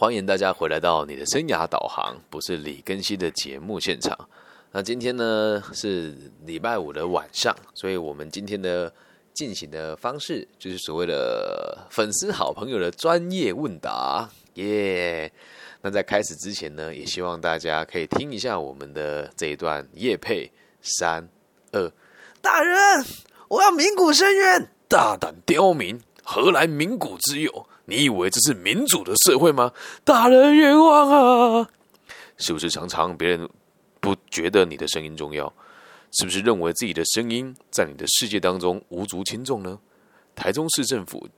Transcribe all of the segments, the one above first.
欢迎大家回来到你的生涯导航，不是李根熙的节目现场。那今天呢是礼拜五的晚上，所以我们今天的进行的方式就是所谓的粉丝好朋友的专业问答，耶！那在开始之前呢，也希望大家可以听一下我们的这一段夜配，三二，大人，我要名古深渊，大胆刁民，何来名古之友？你以为这是民主的社会吗？大人冤枉啊！是不是常常别人不觉得你的声音重要？是不是认为自己的声音在你的世界当中无足轻重呢？台中市政府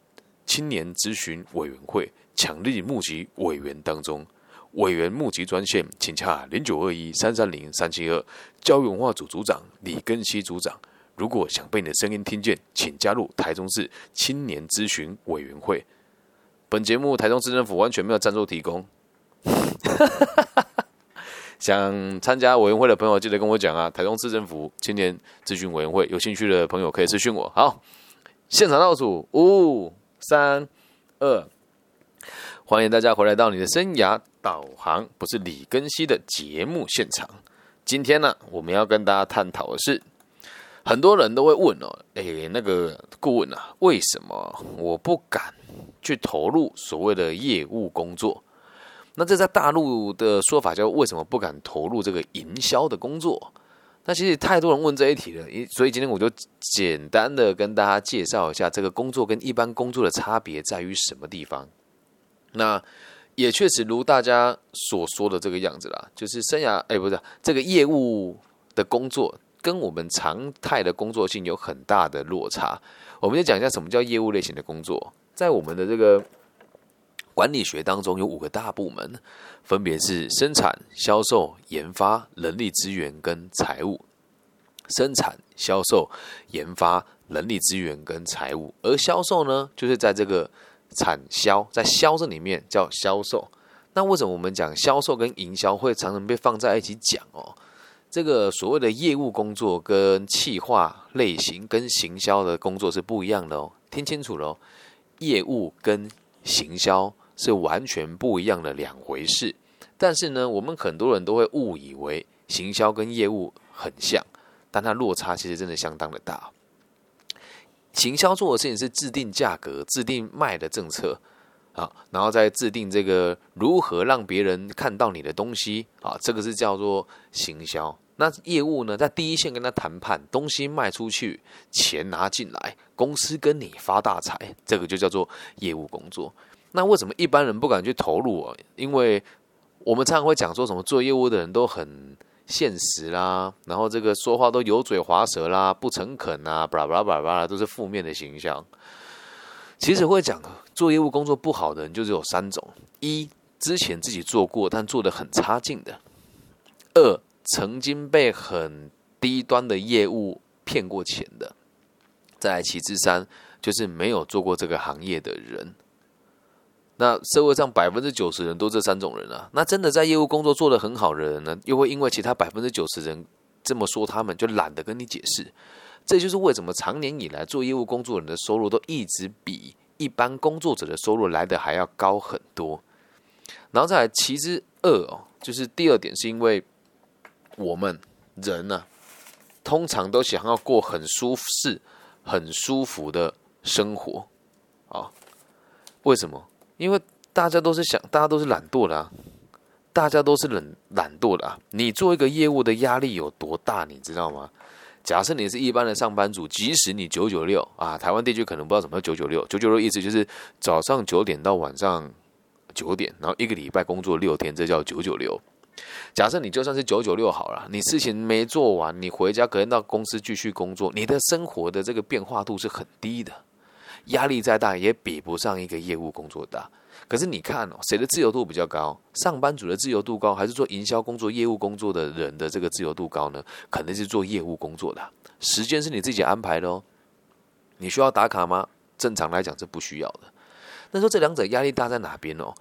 青年咨询委员会强力募集委员当中，委员募集专线，请洽零九二一三三零三七二。教育文化组组长李根熙组长，如果想被你的声音听见，请加入台中市青年咨询委员会。本节目台中市政府完全没有赞助提供，想参加委员会的朋友记得跟我讲啊！台中市政府青年咨询委员会有兴趣的朋友可以私讯我。好，现场倒数五、三、二，欢迎大家回来到你的生涯导航，不是李根熙的节目现场。今天呢，我们要跟大家探讨的是，很多人都会问哦，哎，那个顾问啊，为什么我不敢？去投入所谓的业务工作，那这在大陆的说法叫为什么不敢投入这个营销的工作？那其实太多人问这一题了，所以今天我就简单的跟大家介绍一下这个工作跟一般工作的差别在于什么地方。那也确实如大家所说的这个样子啦，就是生涯哎，不是这个业务的工作跟我们常态的工作性有很大的落差。我们就讲一下什么叫业务类型的工作。在我们的这个管理学当中，有五个大部门，分别是生产、销售、研发、人力资源跟财务。生产、销售、研发、人力资源跟财务，而销售呢，就是在这个产销，在销这里面叫销售。那为什么我们讲销售跟营销会常常被放在一起讲哦？这个所谓的业务工作跟企划类型跟行销的工作是不一样的哦，听清楚喽。业务跟行销是完全不一样的两回事，但是呢，我们很多人都会误以为行销跟业务很像，但它落差其实真的相当的大。行销做的事情是制定价格、制定卖的政策啊，然后再制定这个如何让别人看到你的东西啊，这个是叫做行销。那业务呢，在第一线跟他谈判，东西卖出去，钱拿进来，公司跟你发大财，这个就叫做业务工作。那为什么一般人不敢去投入啊？因为我们常常会讲说什么做业务的人都很现实啦，然后这个说话都油嘴滑舌啦，不诚恳啊，巴拉巴拉巴拉巴拉，都是负面的形象。其实会讲做业务工作不好的人，就只有三种：一，之前自己做过但做的很差劲的；二。曾经被很低端的业务骗过钱的，在其次三就是没有做过这个行业的人。那社会上百分之九十人都这三种人啊。那真的在业务工作做得很好的人呢，又会因为其他百分之九十人这么说，他们就懒得跟你解释。这就是为什么长年以来做业务工作人的收入都一直比一般工作者的收入来的还要高很多。然后再来其之二哦，就是第二点是因为。我们人呢，通常都想要过很舒适、很舒服的生活啊？为什么？因为大家都是想，大家都是懒惰的啊，大家都是懒懒惰的啊。你做一个业务的压力有多大，你知道吗？假设你是一般的上班族，即使你九九六啊，台湾地区可能不知道什么叫九九六。九九六意思就是早上九点到晚上九点，然后一个礼拜工作六天，这叫九九六。假设你就算是九九六好了，你事情没做完，你回家可能到公司继续工作，你的生活的这个变化度是很低的，压力再大也比不上一个业务工作大。可是你看哦，谁的自由度比较高？上班族的自由度高，还是做营销工作、业务工作的人的这个自由度高呢？肯定是做业务工作的，时间是你自己安排的哦。你需要打卡吗？正常来讲是不需要的。那说这两者压力大在哪边哦？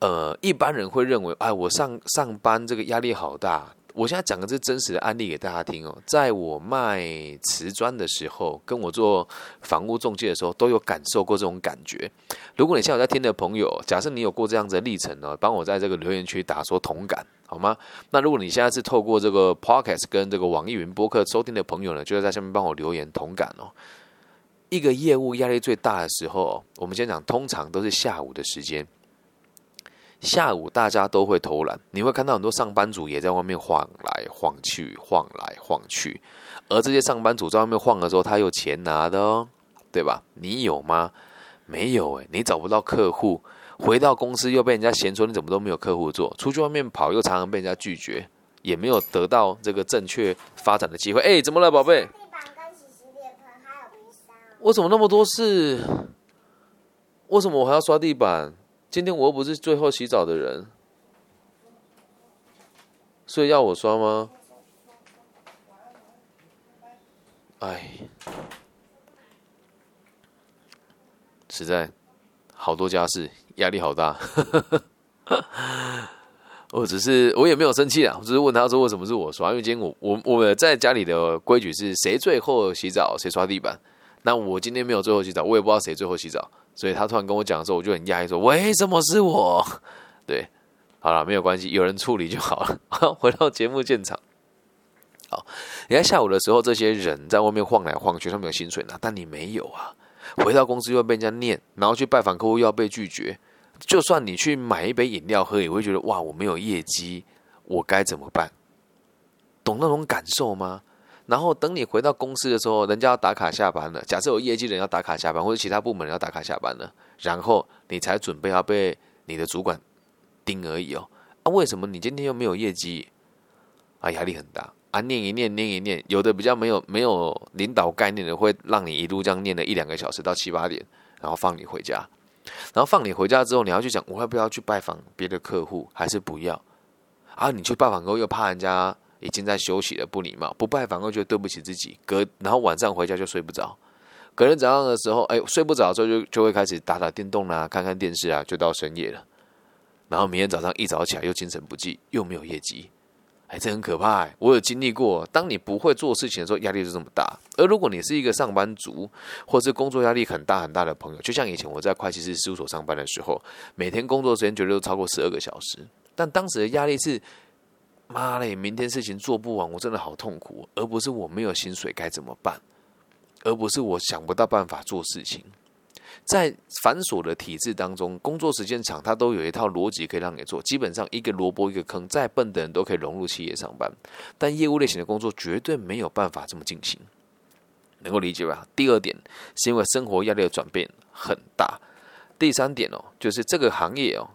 呃，一般人会认为，哎，我上上班这个压力好大，我现在讲的是真实的案例给大家听哦。在我卖瓷砖的时候，跟我做房屋中介的时候，都有感受过这种感觉。如果你现在在听的朋友，假设你有过这样子的历程呢，帮我在这个留言区打说同感好吗？那如果你现在是透过这个 podcast 跟这个网易云播客收听的朋友呢，就在下面帮我留言同感哦。一个业务压力最大的时候，我们先讲，通常都是下午的时间。下午大家都会偷懒，你会看到很多上班族也在外面晃来晃去，晃来晃去。而这些上班族在外面晃的时候，他有钱拿的哦，对吧？你有吗？没有诶，你找不到客户，回到公司又被人家嫌说你怎么都没有客户做，出去外面跑又常常被人家拒绝，也没有得到这个正确发展的机会。哎，怎么了，宝贝？我怎么那么多事？为什么我还要刷地板？今天我又不是最后洗澡的人，所以要我刷吗？哎，实在好多家事，压力好大。我只是我也没有生气啊，我只是问他说为什么是我刷？因为今天我我我们在家里的规矩是谁最后洗澡谁刷地板。那我今天没有最后洗澡，我也不知道谁最后洗澡。所以他突然跟我讲的时候，我就很讶异，说：“为什么是我？” 对，好了，没有关系，有人处理就好了。回到节目现场，好，你看下午的时候，这些人在外面晃来晃去，他们有薪水拿，但你没有啊。回到公司又被人家念，然后去拜访客户又要被拒绝。就算你去买一杯饮料喝，也会觉得哇，我没有业绩，我该怎么办？懂那种感受吗？然后等你回到公司的时候，人家要打卡下班了。假设有业绩人要打卡下班，或者其他部门要打卡下班了，然后你才准备要被你的主管盯而已哦。啊，为什么你今天又没有业绩？啊，压力很大啊！念一念，念一念，有的比较没有没有领导概念的，会让你一路这样念了一两个小时到七八点，然后放你回家。然后放你回家之后，你要去想，我要不要去拜访别的客户，还是不要？啊，你去拜访后又怕人家。已经在休息了，不礼貌，不拜访，又觉得对不起自己。隔然后晚上回家就睡不着，隔天早上的时候，哎，睡不着之后就就会开始打打电动啦，看看电视啊，就到深夜了。然后明天早上一早起来又精神不济，又没有业绩，哎，这很可怕。我有经历过，当你不会做事情的时候，压力就这么大。而如果你是一个上班族，或是工作压力很大很大的朋友，就像以前我在会计师事务所上班的时候，每天工作时间绝对都超过十二个小时，但当时的压力是。妈嘞！明天事情做不完，我真的好痛苦。而不是我没有薪水该怎么办，而不是我想不到办法做事情。在繁琐的体制当中，工作时间长，它都有一套逻辑可以让你做。基本上一个萝卜一个坑，再笨的人都可以融入企业上班。但业务类型的工作绝对没有办法这么进行，能够理解吧？第二点是因为生活压力的转变很大。第三点哦，就是这个行业哦，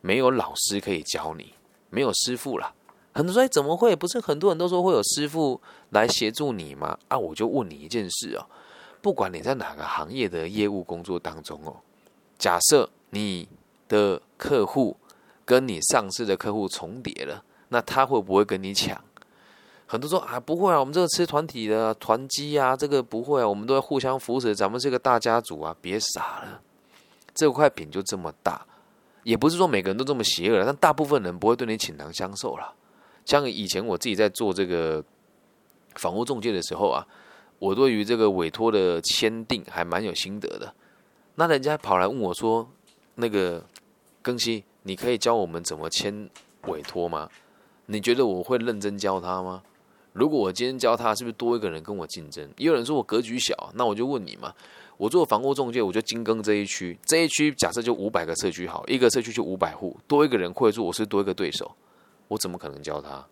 没有老师可以教你，没有师傅了。很多说怎么会？不是很多人都说会有师傅来协助你吗？啊，我就问你一件事哦，不管你在哪个行业的业务工作当中哦，假设你的客户跟你上市的客户重叠了，那他会不会跟你抢？很多说啊，不会啊，我们这个吃团体的团积啊，这个不会啊，我们都要互相扶持，咱们是个大家族啊，别傻了，这块饼就这么大，也不是说每个人都这么邪恶，但大部分人不会对你倾囊相授了。像以前我自己在做这个房屋中介的时候啊，我对于这个委托的签订还蛮有心得的。那人家跑来问我说：“那个更新，你可以教我们怎么签委托吗？你觉得我会认真教他吗？如果我今天教他，是不是多一个人跟我竞争？也有人说我格局小，那我就问你嘛。我做房屋中介，我就精耕这一区，这一区假设就五百个社区好，一个社区就五百户，多一个人会做，我是多一个对手。”我怎么可能教他？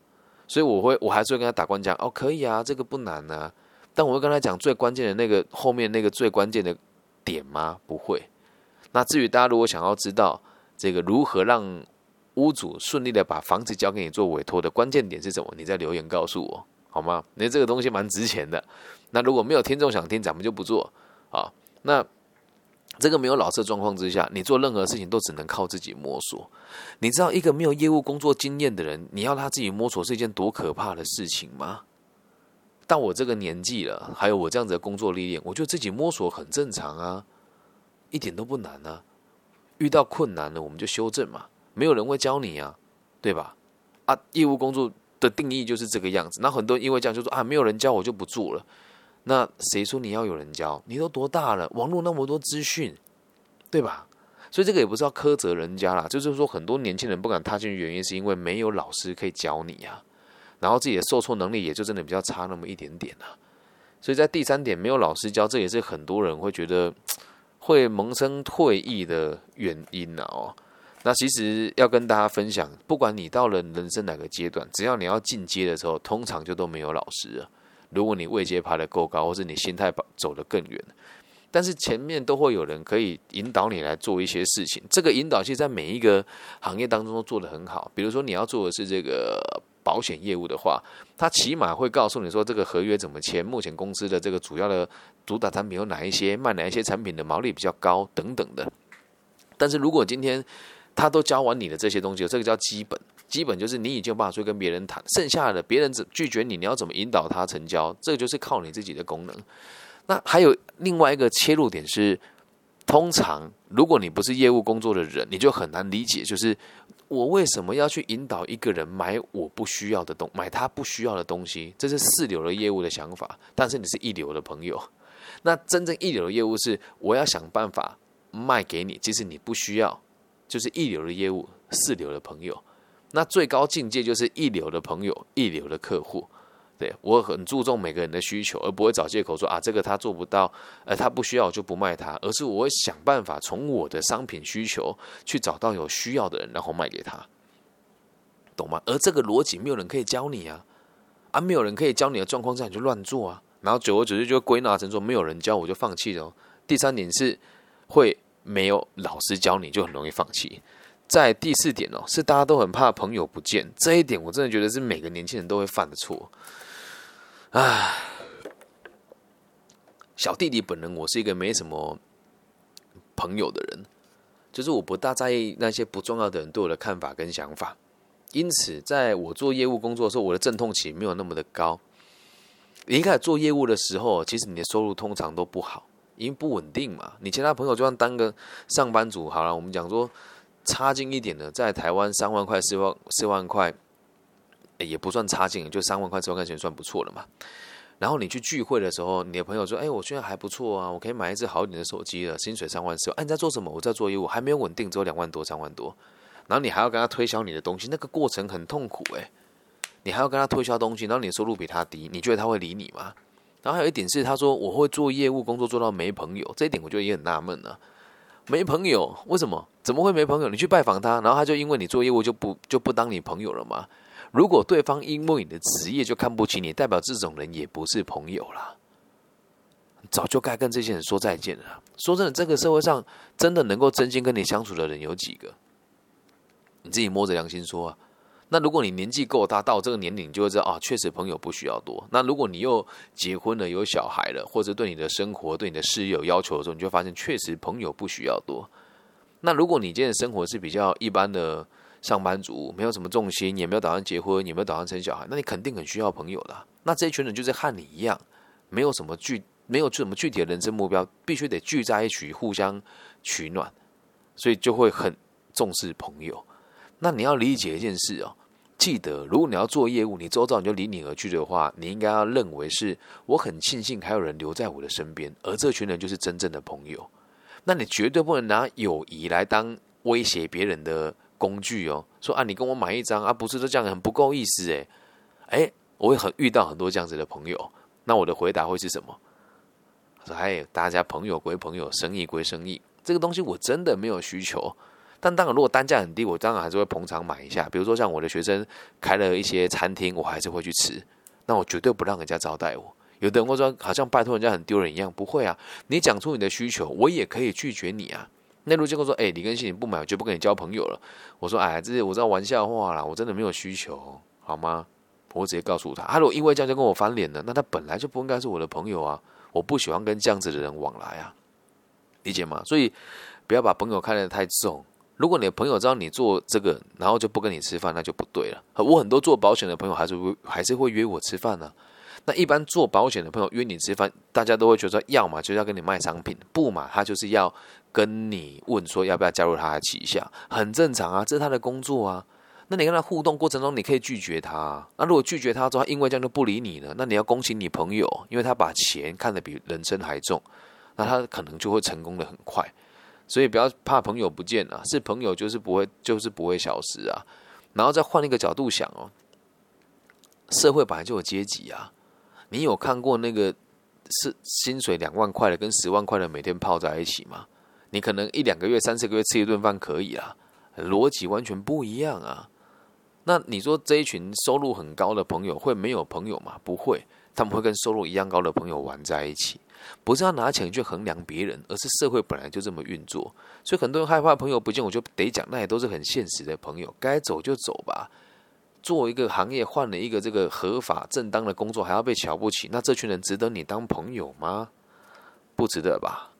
所以我会，我还是会跟他打官讲哦，可以啊，这个不难啊。但我会跟他讲最关键的那个后面那个最关键的点吗？不会。那至于大家如果想要知道这个如何让屋主顺利的把房子交给你做委托的关键点是什么，你在留言告诉我好吗？因为这个东西蛮值钱的。那如果没有听众想听，咱们就不做啊。那。这个没有老师的状况之下，你做任何事情都只能靠自己摸索。你知道一个没有业务工作经验的人，你要他自己摸索是一件多可怕的事情吗？到我这个年纪了，还有我这样子的工作历练，我觉得自己摸索很正常啊，一点都不难啊。遇到困难了，我们就修正嘛，没有人会教你啊，对吧？啊，业务工作的定义就是这个样子。那很多人因为这样就说啊，没有人教我就不做了。那谁说你要有人教？你都多大了？网络那么多资讯，对吧？所以这个也不是要苛责人家啦，就是说很多年轻人不敢踏进去，原因是因为没有老师可以教你呀，然后自己的受挫能力也就真的比较差那么一点点啊。所以在第三点，没有老师教，这也是很多人会觉得 会萌生退意的原因啊。哦，那其实要跟大家分享，不管你到了人生哪个阶段，只要你要进阶的时候，通常就都没有老师了。如果你位阶爬得够高，或是你心态走得更远，但是前面都会有人可以引导你来做一些事情。这个引导其实，在每一个行业当中都做得很好。比如说，你要做的是这个保险业务的话，他起码会告诉你说，这个合约怎么签，目前公司的这个主要的主打产品有哪一些，卖哪一些产品的毛利比较高等等的。但是如果今天他都教完你的这些东西，这个叫基本。基本就是你已经有办法去跟别人谈，剩下的别人只拒绝你，你要怎么引导他成交？这就是靠你自己的功能。那还有另外一个切入点是，通常如果你不是业务工作的人，你就很难理解，就是我为什么要去引导一个人买我不需要的东，买他不需要的东西？这是四流的业务的想法。但是你是一流的朋友，那真正一流的业务是我要想办法卖给你，即使你不需要，就是一流的业务，四流的朋友。那最高境界就是一流的朋友，一流的客户。对我很注重每个人的需求，而不会找借口说啊，这个他做不到，呃，他不需要我就不卖他，而是我会想办法从我的商品需求去找到有需要的人，然后卖给他，懂吗？而这个逻辑没有人可以教你啊，啊，没有人可以教你的状况下你就乱做啊，然后久而久之就归纳成说没有人教我就放弃了。第三点是会没有老师教你就很容易放弃。在第四点哦，是大家都很怕朋友不见这一点，我真的觉得是每个年轻人都会犯的错。唉，小弟弟本人我是一个没什么朋友的人，就是我不大在意那些不重要的人对我的看法跟想法，因此在我做业务工作的时候，我的阵痛期没有那么的高。你一开始做业务的时候，其实你的收入通常都不好，因为不稳定嘛。你其他朋友就算当个上班族好了，我们讲说。差劲一点的，在台湾三万块、四万、四万块，也不算差劲，就三万块、四万块钱算不错了嘛。然后你去聚会的时候，你的朋友说：“哎，我现在还不错啊，我可以买一只好一点的手机了，薪水三万四。”哎，你在做什么？我在做业务，还没有稳定，只有两万多、三万多。然后你还要跟他推销你的东西，那个过程很痛苦哎。你还要跟他推销东西，然后你的收入比他低，你觉得他会理你吗？然后还有一点是，他说我会做业务工作做到没朋友，这一点我觉得也很纳闷呢。没朋友？为什么？怎么会没朋友？你去拜访他，然后他就因为你做业务就不就不当你朋友了吗？如果对方因为你的职业就看不起你，代表这种人也不是朋友啦。早就该跟这些人说再见了。说真的，这个社会上真的能够真心跟你相处的人有几个？你自己摸着良心说啊。那如果你年纪够大，到这个年龄，就会知道啊，确实朋友不需要多。那如果你又结婚了，有小孩了，或者对你的生活、对你的事业有要求的时候，你就发现确实朋友不需要多。那如果你今天的生活是比较一般的上班族，没有什么重心，也没有打算结婚，也没有打算生小孩，那你肯定很需要朋友的。那这一群人就是和你一样，没有什么具没有什么具体的人生目标，必须得聚在一起互相取暖，所以就会很重视朋友。那你要理解一件事哦，记得如果你要做业务，你周遭你就离你而去的话，你应该要认为是我很庆幸还有人留在我的身边，而这群人就是真正的朋友。那你绝对不能拿友谊来当威胁别人的工具哦。说啊，你跟我买一张啊，不是都这样很不够意思诶。诶，我会很遇到很多这样子的朋友，那我的回答会是什么？说哎，大家朋友归朋友，生意归生意，这个东西我真的没有需求。但当然，如果单价很低，我当然还是会捧场买一下。比如说像我的学生开了一些餐厅，我还是会去吃。那我绝对不让人家招待我。有的人会说，好像拜托人家很丢人一样。不会啊，你讲出你的需求，我也可以拒绝你啊。那如果说，哎，李根信你不买，我就不跟你交朋友了。我说，哎，这些我知道玩笑话啦，我真的没有需求，好吗？我直接告诉他，他如果因为这样就跟我翻脸了，那他本来就不应该是我的朋友啊。我不喜欢跟这样子的人往来啊，理解吗？所以不要把朋友看得太重。如果你的朋友知道你做这个，然后就不跟你吃饭，那就不对了。我很多做保险的朋友还是还是会约我吃饭呢。那一般做保险的朋友约你吃饭，大家都会觉得要么就是要跟你卖商品，不嘛他就是要跟你问说要不要加入他的旗下，很正常啊，这是他的工作啊。那你跟他互动过程中，你可以拒绝他。那如果拒绝他之后，因为这样就不理你了，那你要恭喜你朋友，因为他把钱看得比人生还重，那他可能就会成功的很快。所以不要怕朋友不见啊，是朋友就是不会就是不会消失啊。然后再换一个角度想哦，社会本来就有阶级啊。你有看过那个是薪水两万块的跟十万块的每天泡在一起吗？你可能一两个月、三四个月吃一顿饭可以啊，逻辑完全不一样啊。那你说这一群收入很高的朋友会没有朋友吗？不会，他们会跟收入一样高的朋友玩在一起。不是要拿钱去衡量别人，而是社会本来就这么运作。所以很多人害怕朋友不见，我就得讲，那也都是很现实的朋友，该走就走吧。做一个行业换了一个这个合法正当的工作，还要被瞧不起，那这群人值得你当朋友吗？不值得吧。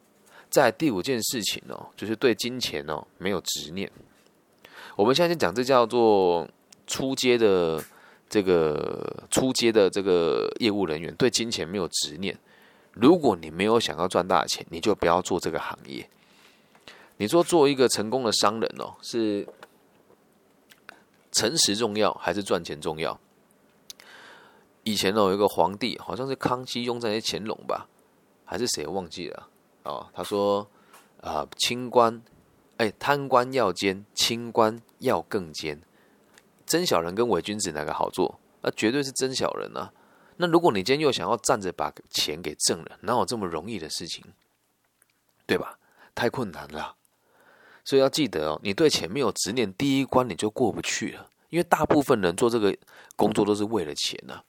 在第五件事情哦，就是对金钱哦没有执念。我们现在讲这叫做出街的这个出街的这个业务人员对金钱没有执念。如果你没有想要赚大钱，你就不要做这个行业。你说做一个成功的商人哦，是诚实重要还是赚钱重要？以前哦有一个皇帝，好像是康熙用在乾隆吧，还是谁忘记了？哦，他说啊，清官，哎，贪官要奸，清官要更奸。真小人跟伪君子哪个好做？那绝对是真小人啊。那如果你今天又想要站着把钱给挣了，哪有这么容易的事情？对吧？太困难了。所以要记得哦，你对钱没有执念，第一关你就过不去了。因为大部分人做这个工作都是为了钱呐。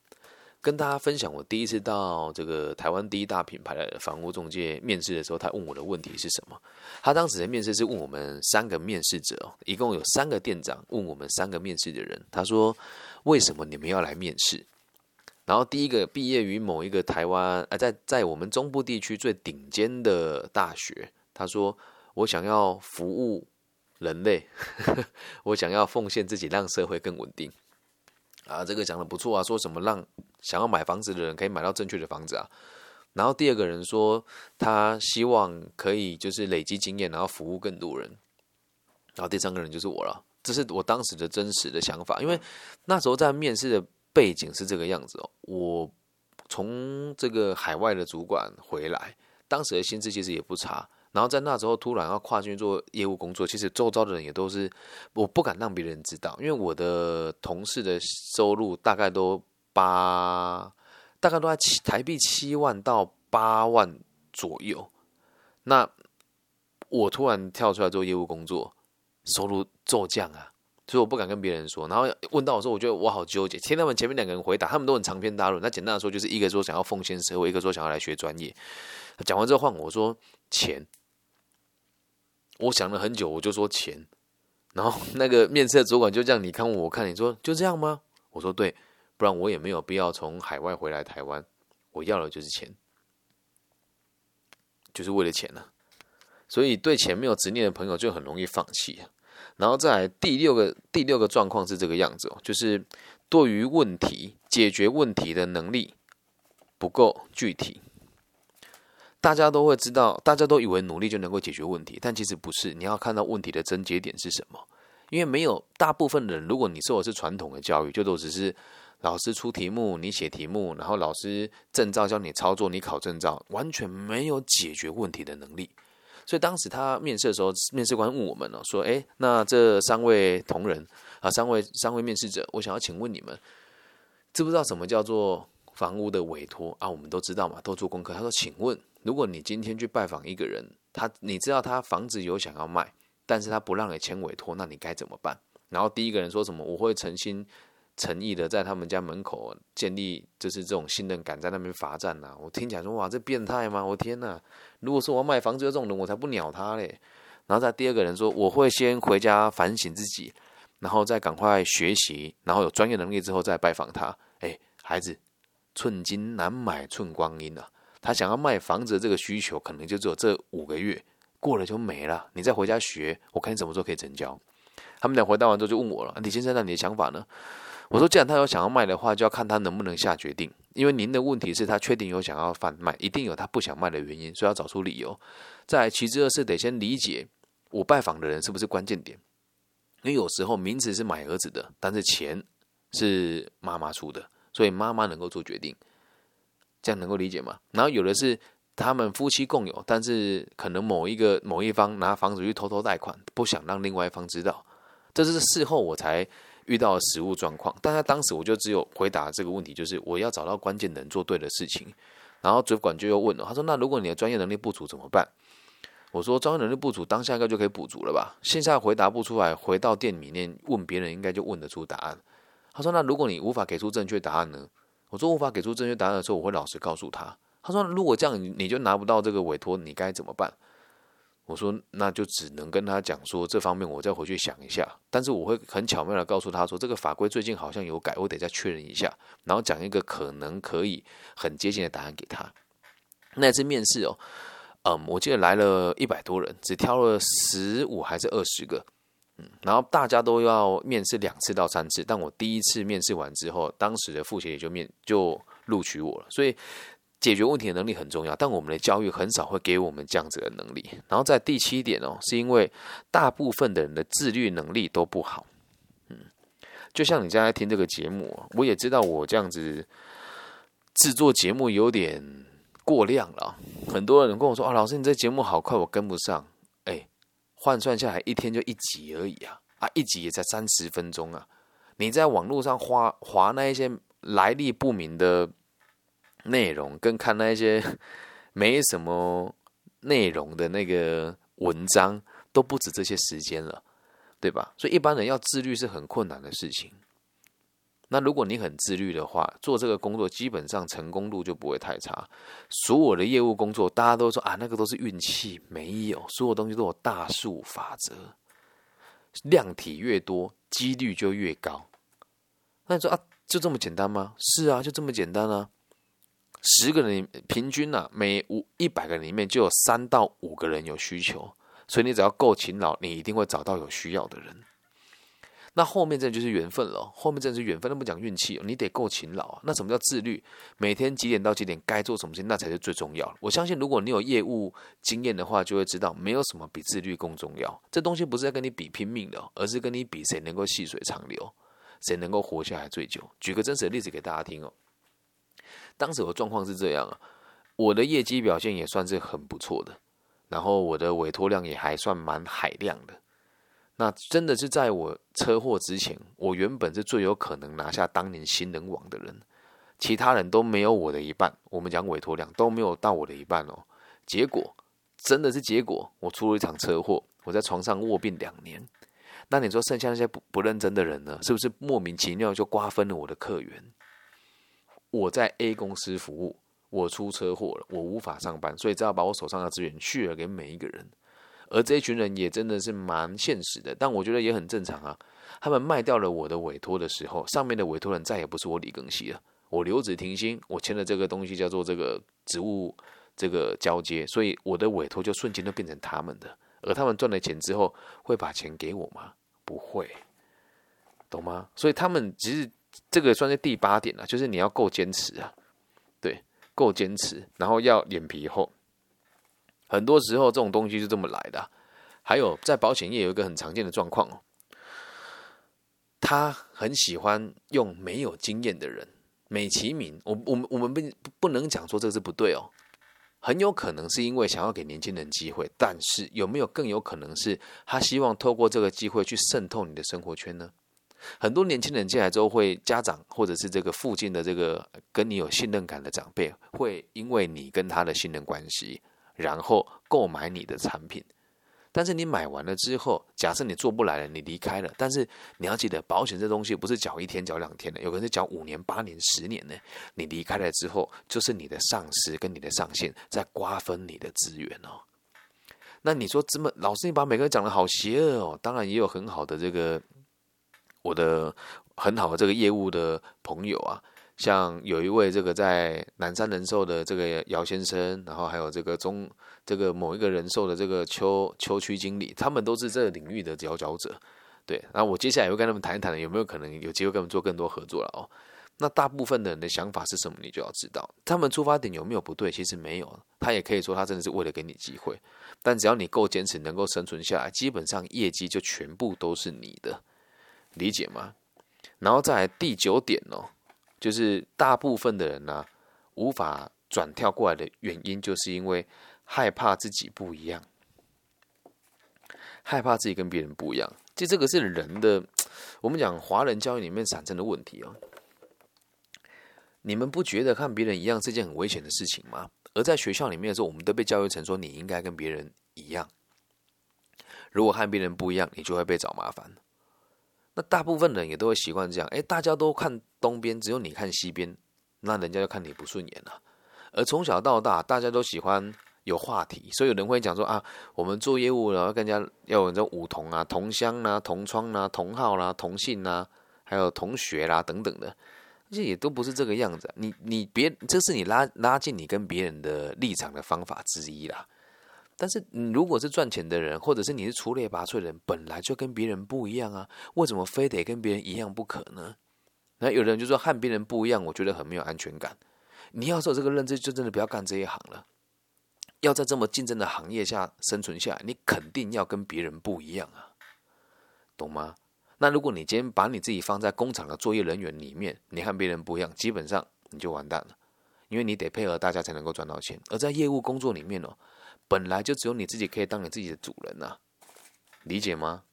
跟大家分享，我第一次到这个台湾第一大品牌的房屋中介面试的时候，他问我的问题是什么？他当时的面试是问我们三个面试者哦，一共有三个店长问我们三个面试的人，他说：“为什么你们要来面试？”然后第一个毕业于某一个台湾，呃，在在我们中部地区最顶尖的大学。他说：“我想要服务人类，我想要奉献自己，让社会更稳定。”啊，这个讲的不错啊，说什么让想要买房子的人可以买到正确的房子啊。然后第二个人说，他希望可以就是累积经验，然后服务更多人。然后第三个人就是我了，这是我当时的真实的想法，因为那时候在面试的。背景是这个样子哦，我从这个海外的主管回来，当时的薪资其实也不差。然后在那时候突然要跨进去做业务工作，其实周遭的人也都是，我不敢让别人知道，因为我的同事的收入大概都八，大概都在七台币七万到八万左右。那我突然跳出来做业务工作，收入骤降啊。所以我不敢跟别人说，然后问到我说，我觉得我好纠结。听他们前面两个人回答，他们都很长篇大论。那简单的说，就是一个说想要奉献社会，一个说想要来学专业。讲完之后换我说钱，我想了很久，我就说钱。然后那个面试的主管就这样，你看我我看，你说就这样吗？我说对，不然我也没有必要从海外回来台湾。我要的就是钱，就是为了钱呢。所以对钱没有执念的朋友，就很容易放弃啊。然后再来第六个第六个状况是这个样子哦，就是对于问题解决问题的能力不够具体。大家都会知道，大家都以为努力就能够解决问题，但其实不是。你要看到问题的症结点是什么，因为没有大部分人，如果你受的是传统的教育，就都只是老师出题目，你写题目，然后老师证照教你操作，你考证照，完全没有解决问题的能力。所以当时他面试的时候，面试官问我们了，说：“哎，那这三位同仁啊，三位三位面试者，我想要请问你们，知不知道什么叫做房屋的委托啊？我们都知道嘛，都做功课。他说，请问，如果你今天去拜访一个人，他你知道他房子有想要卖，但是他不让你签委托，那你该怎么办？然后第一个人说什么？我会诚心。”诚意的在他们家门口建立，就是这种信任感，在那边罚站呐。我听起来说哇，这变态吗？我天呐！如果说我要卖房子，这种人我才不鸟他嘞。然后在第二个人说，我会先回家反省自己，然后再赶快学习，然后有专业能力之后再拜访他。哎，孩子，寸金难买寸光阴啊！他想要卖房子的这个需求，可能就只有这五个月，过了就没了。你再回家学，我看你什么时候可以成交。他们俩回答完之后就问我了，李先生，那你的想法呢？我说，既然他有想要卖的话，就要看他能不能下决定。因为您的问题是他确定有想要贩卖，一定有他不想卖的原因，所以要找出理由。再其次二是得先理解我拜访的人是不是关键点。因为有时候名字是买儿子的，但是钱是妈妈出的，所以妈妈能够做决定，这样能够理解吗？然后有的是他们夫妻共有，但是可能某一个某一方拿房子去偷偷贷款，不想让另外一方知道，这是事后我才遇到实物状况。但在当时我就只有回答这个问题，就是我要找到关键人做对的事情。然后主管就又问了，他说：“那如果你的专业能力不足怎么办？”我说专业能力不足，当下应该就可以补足了吧？线下回答不出来，回到店里面问别人，应该就问得出答案。他说：“那如果你无法给出正确答案呢？”我说：“无法给出正确答案的时候，我会老实告诉他。”他说：“如果这样，你就拿不到这个委托，你该怎么办？”我说：“那就只能跟他讲说，这方面我再回去想一下。但是我会很巧妙的告诉他说，这个法规最近好像有改，我得再确认一下，然后讲一个可能可以很接近的答案给他。那次面试哦。”嗯，我记得来了一百多人，只挑了十五还是二十个，嗯，然后大家都要面试两次到三次，但我第一次面试完之后，当时的副协也就面就录取我了。所以解决问题的能力很重要，但我们的教育很少会给我们这样子的能力。然后在第七点哦，是因为大部分的人的自律能力都不好，嗯，就像你现在听这个节目，我也知道我这样子制作节目有点。过量了，很多人跟我说啊，老师你这节目好快，我跟不上。哎，换算下来一天就一集而已啊，啊一集也才三十分钟啊。你在网络上花划那一些来历不明的内容，跟看那些 没什么内容的那个文章，都不止这些时间了，对吧？所以一般人要自律是很困难的事情。那如果你很自律的话，做这个工作基本上成功度就不会太差。所有的业务工作，大家都说啊，那个都是运气，没有，所有东西都有大数法则，量体越多，几率就越高。那你说啊，就这么简单吗？是啊，就这么简单啊。十个人平均啊，每五一百个人里面就有三到五个人有需求，所以你只要够勤劳，你一定会找到有需要的人。那后面这就是缘分了，后面真的是缘分，那不讲运气，你得够勤劳啊。那什么叫自律？每天几点到几点该做什么事情，那才是最重要我相信，如果你有业务经验的话，就会知道，没有什么比自律更重要。这东西不是在跟你比拼命的，而是跟你比谁能够细水长流，谁能够活下来最久。举个真实的例子给大家听哦。当时我状况是这样啊，我的业绩表现也算是很不错的，然后我的委托量也还算蛮海量的。那真的是在我车祸之前，我原本是最有可能拿下当年新人王的人，其他人都没有我的一半。我们讲委托量都没有到我的一半哦。结果真的是结果，我出了一场车祸，我在床上卧病两年。那你说剩下那些不不认真的人呢？是不是莫名其妙就瓜分了我的客源？我在 A 公司服务，我出车祸了，我无法上班，所以只好把我手上的资源去了给每一个人。而这一群人也真的是蛮现实的，但我觉得也很正常啊。他们卖掉了我的委托的时候，上面的委托人再也不是我李庚希了。我留职停薪，我签的这个东西叫做这个职务这个交接，所以我的委托就瞬间都变成他们的。而他们赚了钱之后，会把钱给我吗？不会，懂吗？所以他们其实这个算是第八点了，就是你要够坚持啊，对，够坚持，然后要脸皮厚。很多时候这种东西是这么来的，还有在保险业有一个很常见的状况哦，他很喜欢用没有经验的人美其名，我我们我们不不能讲说这是不对哦，很有可能是因为想要给年轻人机会，但是有没有更有可能是他希望透过这个机会去渗透你的生活圈呢？很多年轻人进来之后，会家长或者是这个附近的这个跟你有信任感的长辈，会因为你跟他的信任关系。然后购买你的产品，但是你买完了之后，假设你做不来了，你离开了，但是你要记得，保险这东西不是缴一天、缴两天的，有可能是缴五年、八年、十年呢。你离开了之后，就是你的上司跟你的上线在瓜分你的资源哦。那你说这么老师，你把每个人讲的好邪恶哦。当然也有很好的这个我的很好的这个业务的朋友啊。像有一位这个在南山人寿的这个姚先生，然后还有这个中这个某一个人寿的这个邱邱区经理，他们都是这个领域的佼佼者。对，然后我接下来会跟他们谈一谈，有没有可能有机会跟他们做更多合作了哦。那大部分的人的想法是什么？你就要知道，他们出发点有没有不对？其实没有，他也可以说他真的是为了给你机会。但只要你够坚持，能够生存下来，基本上业绩就全部都是你的，理解吗？然后再第九点哦，就是大部分的人呢，无法转跳过来的原因，就是因为害怕自己不一样，害怕自己跟别人不一样。其实这个是人的，我们讲华人教育里面产生的问题哦。你们不觉得看别人一样是件很危险的事情吗？而在学校里面的时候，我们都被教育成说你应该跟别人一样。如果和别人不一样，你就会被找麻烦。那大部分人也都会习惯这样，哎，大家都看东边，只有你看西边，那人家就看你不顺眼了。而从小到大，大家都喜欢有话题，所以有人会讲说啊，我们做业务了，要更加要有这五同啊、同乡啊、同窗啊、同号啦、同姓啊，还有同学啦等等的。这也都不是这个样子，你你别，这是你拉拉近你跟别人的立场的方法之一啦。但是，你如果是赚钱的人，或者是你是出类拔萃的人，本来就跟别人不一样啊，为什么非得跟别人一样不可呢？那有人就说和别人不一样，我觉得很没有安全感。你要是有这个认知，就真的不要干这一行了。要在这么竞争的行业下生存下来，你肯定要跟别人不一样啊，懂吗？那如果你今天把你自己放在工厂的作业人员里面，你和别人不一样，基本上你就完蛋了，因为你得配合大家才能够赚到钱。而在业务工作里面哦，本来就只有你自己可以当你自己的主人呐，理解吗？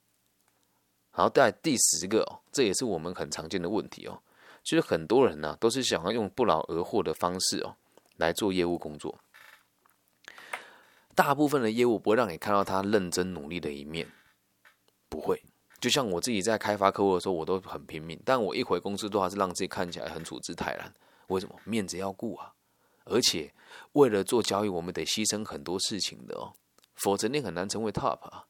好，在第十个哦，这也是我们很常见的问题哦，其实很多人呢都是想要用不劳而获的方式哦来做业务工作，大部分的业务不会让你看到他认真努力的一面，不会。就像我自己在开发客户的时候，我都很拼命，但我一回公司都还是让自己看起来很处之泰然。为什么？面子要顾啊！而且为了做交易，我们得牺牲很多事情的哦，否则你很难成为 top 啊。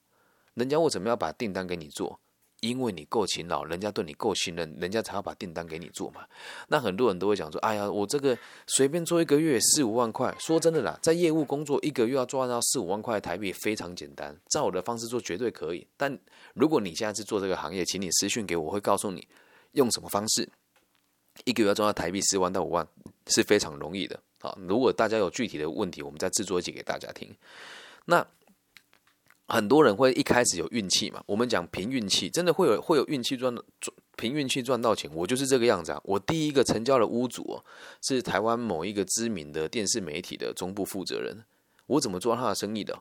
人家为什么要把订单给你做？因为你够勤劳，人家对你够信任，人家才要把订单给你做嘛。那很多人都会讲说：“哎呀，我这个随便做一个月四五万块。”说真的啦，在业务工作一个月要赚到四五万块台币非常简单，照我的方式做绝对可以。但如果你现在是做这个行业，请你私讯给我，我会告诉你用什么方式，一个月要赚到台币四万到五万是非常容易的。好，如果大家有具体的问题，我们再制作一集给大家听。那。很多人会一开始有运气嘛？我们讲凭运气，真的会有会有运气赚赚凭运气赚到钱。我就是这个样子啊！我第一个成交的屋主哦，是台湾某一个知名的电视媒体的中部负责人。我怎么做他的生意的？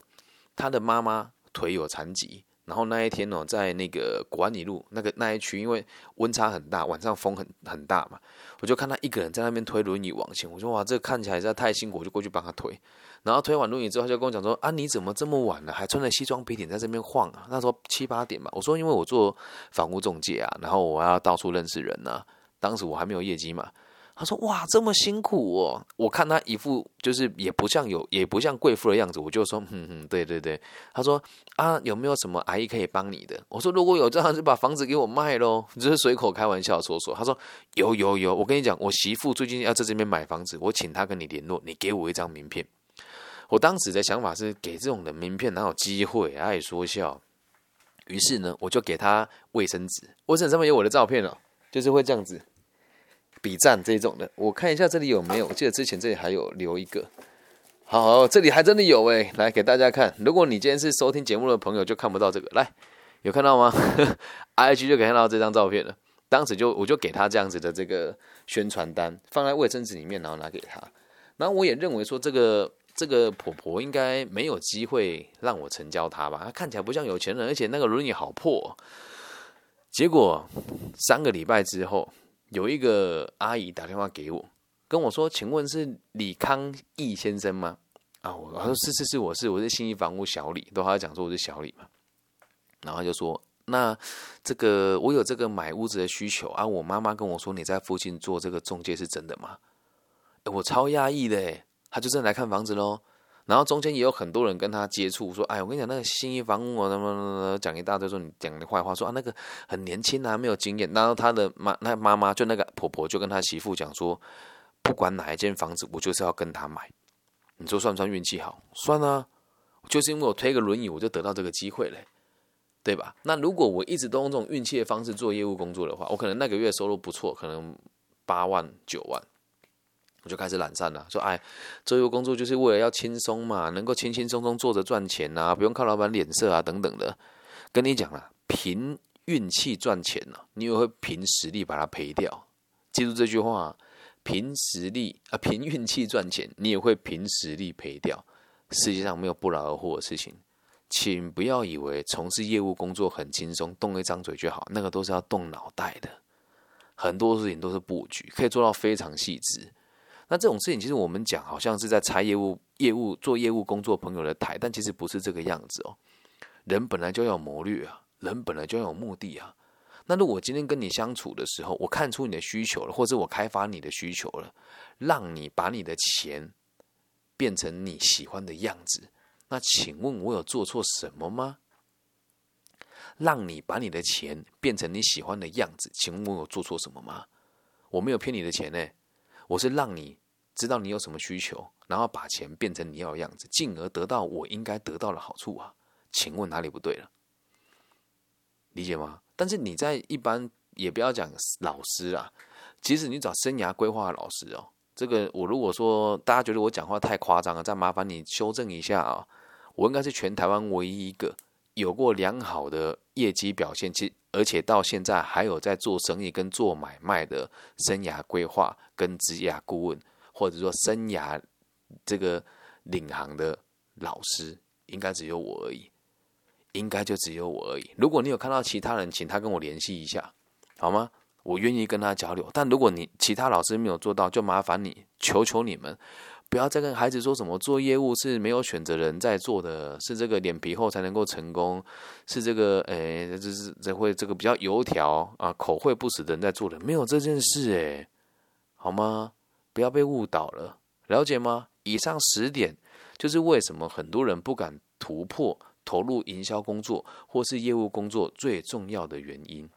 他的妈妈腿有残疾。然后那一天哦，在那个国安里路那个那一区，因为温差很大，晚上风很很大嘛，我就看他一个人在那边推轮椅往前。我说哇，这看起来实在太辛苦，我就过去帮他推。然后推完轮椅之后，他就跟我讲说啊，你怎么这么晚了，还穿着西装笔挺在这边晃啊？那时候七八点吧。我说因为我做房屋中介啊，然后我要到处认识人呐。当时我还没有业绩嘛。他说：“哇，这么辛苦哦！我看他一副就是也不像有，也不像贵妇的样子。”我就说：“嗯嗯，对对对。”他说：“啊，有没有什么阿姨可以帮你的？”我说：“如果有，这样就把房子给我卖喽。”只是随口开玩笑说说。他说：“有有有，我跟你讲，我媳妇最近要在这边买房子，我请她跟你联络，你给我一张名片。”我当时的想法是给这种的名片哪有机会？爱说笑。于是呢，我就给他卫生纸，卫生纸上面有我的照片哦，就是会这样子。比赞这种的，我看一下这里有没有。我记得之前这里还有留一个，好，这里还真的有哎，来给大家看。如果你今天是收听节目的朋友，就看不到这个，来，有看到吗？IG 就可以看到这张照片了。当时就我就给他这样子的这个宣传单，放在卫生纸里面，然后拿给他。然后我也认为说，这个这个婆婆应该没有机会让我成交她吧？她看起来不像有钱人，而且那个轮椅好破。结果三个礼拜之后。有一个阿姨打电话给我，跟我说：“请问是李康义先生吗？”啊，我说：“是是是，我是我是新一房屋小李，都还要讲说我是小李嘛。”然后就说：“那这个我有这个买屋子的需求啊，我妈妈跟我说你在附近做这个中介是真的吗？”我超压抑的，他就正来看房子喽。然后中间也有很多人跟他接触，说：“哎，我跟你讲，那个新一房屋什么讲一大堆，说你讲的坏话，说啊那个很年轻啊，没有经验。”然后他的妈，那妈妈就那个婆婆就跟他媳妇讲说：“不管哪一间房子，我就是要跟他买。”你说算不算运气好？算啊，就是因为我推个轮椅，我就得到这个机会嘞，对吧？那如果我一直都用这种运气的方式做业务工作的话，我可能那个月收入不错，可能八万、九万，我就开始懒散了，说哎，做业务工作就是为了要轻松嘛，能够轻轻松松做着赚钱呐，不用看老板脸色啊等等的。跟你讲了，凭运气赚钱呢，你也会凭实力把它赔掉。记住这句话，凭实力啊，凭运气赚钱，你也会凭实力赔掉。世界上没有不劳而获的事情。请不要以为从事业务工作很轻松，动一张嘴就好，那个都是要动脑袋的。很多事情都是布局，可以做到非常细致。那这种事情，其实我们讲好像是在拆业务、业务做业务工作朋友的台，但其实不是这个样子哦。人本来就要有谋略啊，人本来就要有目的啊。那如果今天跟你相处的时候，我看出你的需求了，或者我开发你的需求了，让你把你的钱变成你喜欢的样子。那请问，我有做错什么吗？让你把你的钱变成你喜欢的样子，请问我有做错什么吗？我没有骗你的钱呢，我是让你知道你有什么需求，然后把钱变成你要的样子，进而得到我应该得到的好处啊。请问哪里不对了？理解吗？但是你在一般也不要讲老师啊，即使你找生涯规划老师哦，这个我如果说大家觉得我讲话太夸张了，再麻烦你修正一下啊。我应该是全台湾唯一一个有过良好的业绩表现，其而且到现在还有在做生意跟做买卖的生涯规划跟职业顾问，或者说生涯这个领航的老师，应该只有我而已，应该就只有我而已。如果你有看到其他人，请他跟我联系一下，好吗？我愿意跟他交流。但如果你其他老师没有做到，就麻烦你，求求你们。不要再跟孩子说什么做业务是没有选择人在做的，是这个脸皮厚才能够成功，是这个诶，这是这会这个比较油条啊，口惠不死的人在做的，没有这件事诶，好吗？不要被误导了，了解吗？以上十点就是为什么很多人不敢突破投入营销工作或是业务工作最重要的原因。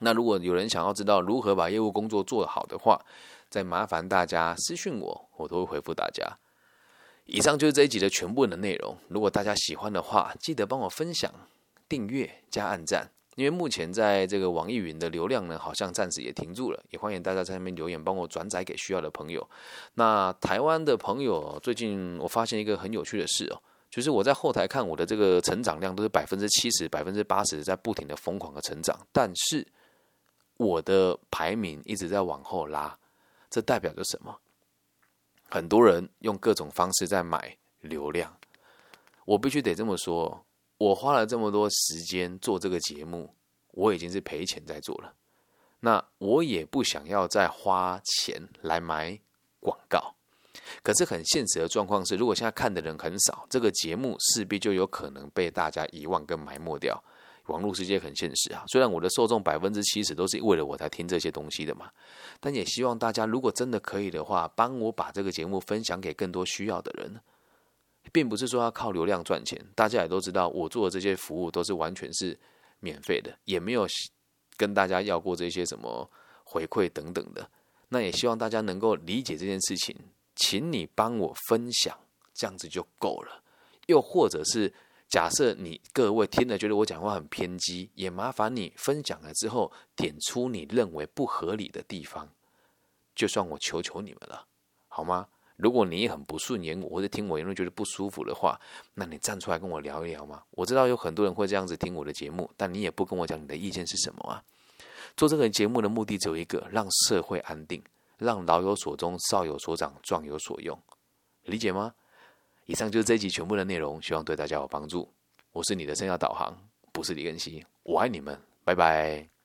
那如果有人想要知道如何把业务工作做好的话，再麻烦大家私讯我，我都会回复大家。以上就是这一集的全部的内容。如果大家喜欢的话，记得帮我分享、订阅加按赞。因为目前在这个网易云的流量呢，好像暂时也停住了。也欢迎大家在那边留言，帮我转载给需要的朋友。那台湾的朋友，最近我发现一个很有趣的事哦，就是我在后台看我的这个成长量都是百分之七十、百分之八十在不停的疯狂的成长，但是我的排名一直在往后拉。这代表着什么？很多人用各种方式在买流量，我必须得这么说。我花了这么多时间做这个节目，我已经是赔钱在做了。那我也不想要再花钱来买广告。可是很现实的状况是，如果现在看的人很少，这个节目势必就有可能被大家遗忘跟埋没掉。网络世界很现实啊，虽然我的受众百分之七十都是为了我才听这些东西的嘛，但也希望大家如果真的可以的话，帮我把这个节目分享给更多需要的人，并不是说要靠流量赚钱。大家也都知道，我做的这些服务都是完全是免费的，也没有跟大家要过这些什么回馈等等的。那也希望大家能够理解这件事情，请你帮我分享，这样子就够了。又或者是。假设你各位听了觉得我讲话很偏激，也麻烦你分享了之后点出你认为不合理的地方，就算我求求你们了，好吗？如果你很不顺眼，或者听我言论觉得不舒服的话，那你站出来跟我聊一聊嘛。我知道有很多人会这样子听我的节目，但你也不跟我讲你的意见是什么啊？做这个节目的目的只有一个，让社会安定，让老有所终，少有所长，壮有所用，理解吗？以上就是这一集全部的内容，希望对大家有帮助。我是你的生涯导航，不是李根熙，我爱你们，拜拜。